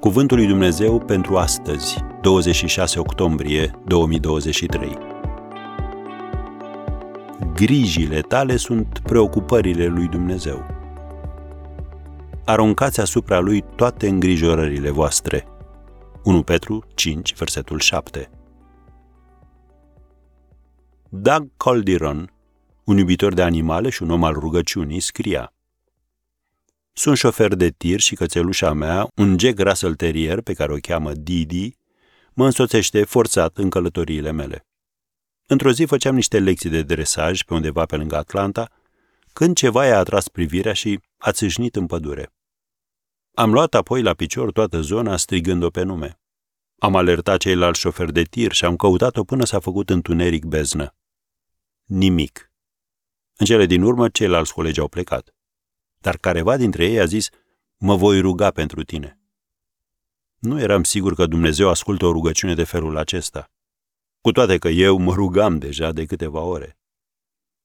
Cuvântul lui Dumnezeu pentru astăzi, 26 octombrie 2023. Grijile tale sunt preocupările lui Dumnezeu. Aruncați asupra lui toate îngrijorările voastre. 1 Petru 5, versetul 7. Doug Calderon, un iubitor de animale și un om al rugăciunii, scria Sunt șofer de tir și cățelușa mea, un Jack Russell Terrier pe care o cheamă Didi, mă însoțește forțat în călătoriile mele. Într-o zi făceam niște lecții de dresaj pe undeva pe lângă Atlanta, când ceva i-a atras privirea și a țâșnit în pădure. Am luat apoi la picior toată zona strigând-o pe nume. Am alertat ceilalți șoferi de tir și am căutat-o până s-a făcut întuneric beznă. Nimic. În cele din urmă, ceilalți colegi au plecat. Dar careva dintre ei a zis, mă voi ruga pentru tine. Nu eram sigur că Dumnezeu ascultă o rugăciune de felul acesta. Cu toate că eu mă rugam deja de câteva ore.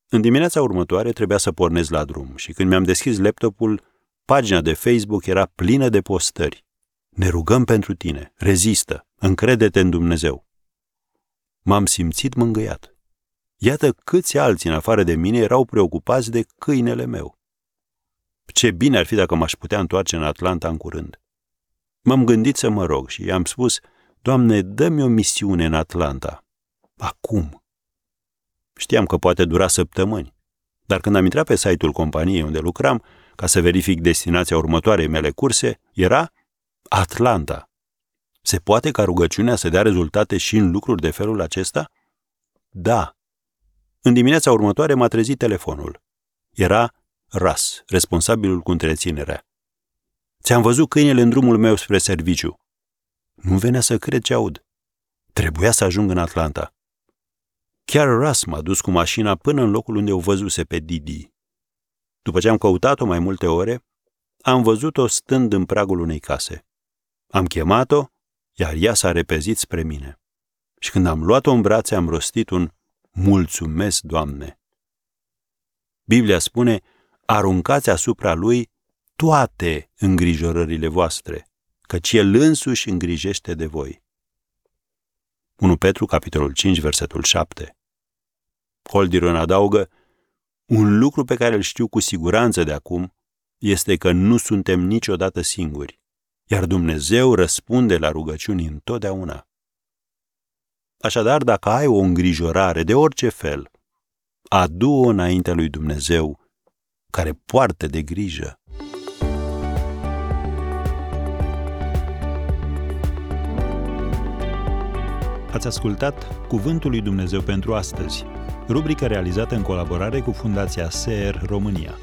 În dimineața următoare trebuia să pornesc la drum și când mi-am deschis laptopul, pagina de Facebook era plină de postări. Ne rugăm pentru tine, rezistă, încrede-te în Dumnezeu. M-am simțit mângâiat. Iată câți alții în afară de mine erau preocupați de câinele meu. Ce bine ar fi dacă m-aș putea întoarce în Atlanta în curând. M-am gândit să mă rog și i-am spus, Doamne, dă-mi o misiune în Atlanta. Acum. Știam că poate dura săptămâni, dar când am intrat pe site-ul companiei unde lucram, ca să verific destinația următoarei mele curse, era Atlanta. Se poate ca rugăciunea să dea rezultate și în lucruri de felul acesta? Da. În dimineața următoare m-a trezit telefonul. Era Ras, responsabilul cu întreținerea. Ți-am văzut câinele în drumul meu spre serviciu. Nu venea să cred ce aud. Trebuia să ajung în Atlanta. Chiar Ras m-a dus cu mașina până în locul unde o văzuse pe Didi. După ce am căutat-o mai multe ore, am văzut-o stând în pragul unei case. Am chemat-o, iar ea s-a repezit spre mine. Și când am luat-o în brațe, am rostit un Mulțumesc, Doamne! Biblia spune, aruncați asupra lui toate îngrijorările voastre, căci el însuși îngrijește de voi. 1 Petru, capitolul 5, versetul 7. Holdiron adaugă, un lucru pe care îl știu cu siguranță de acum este că nu suntem niciodată singuri iar Dumnezeu răspunde la rugăciuni întotdeauna. Așadar, dacă ai o îngrijorare de orice fel, adu-o înaintea lui Dumnezeu, care poartă de grijă. Ați ascultat Cuvântul lui Dumnezeu pentru astăzi, rubrica realizată în colaborare cu Fundația SER România.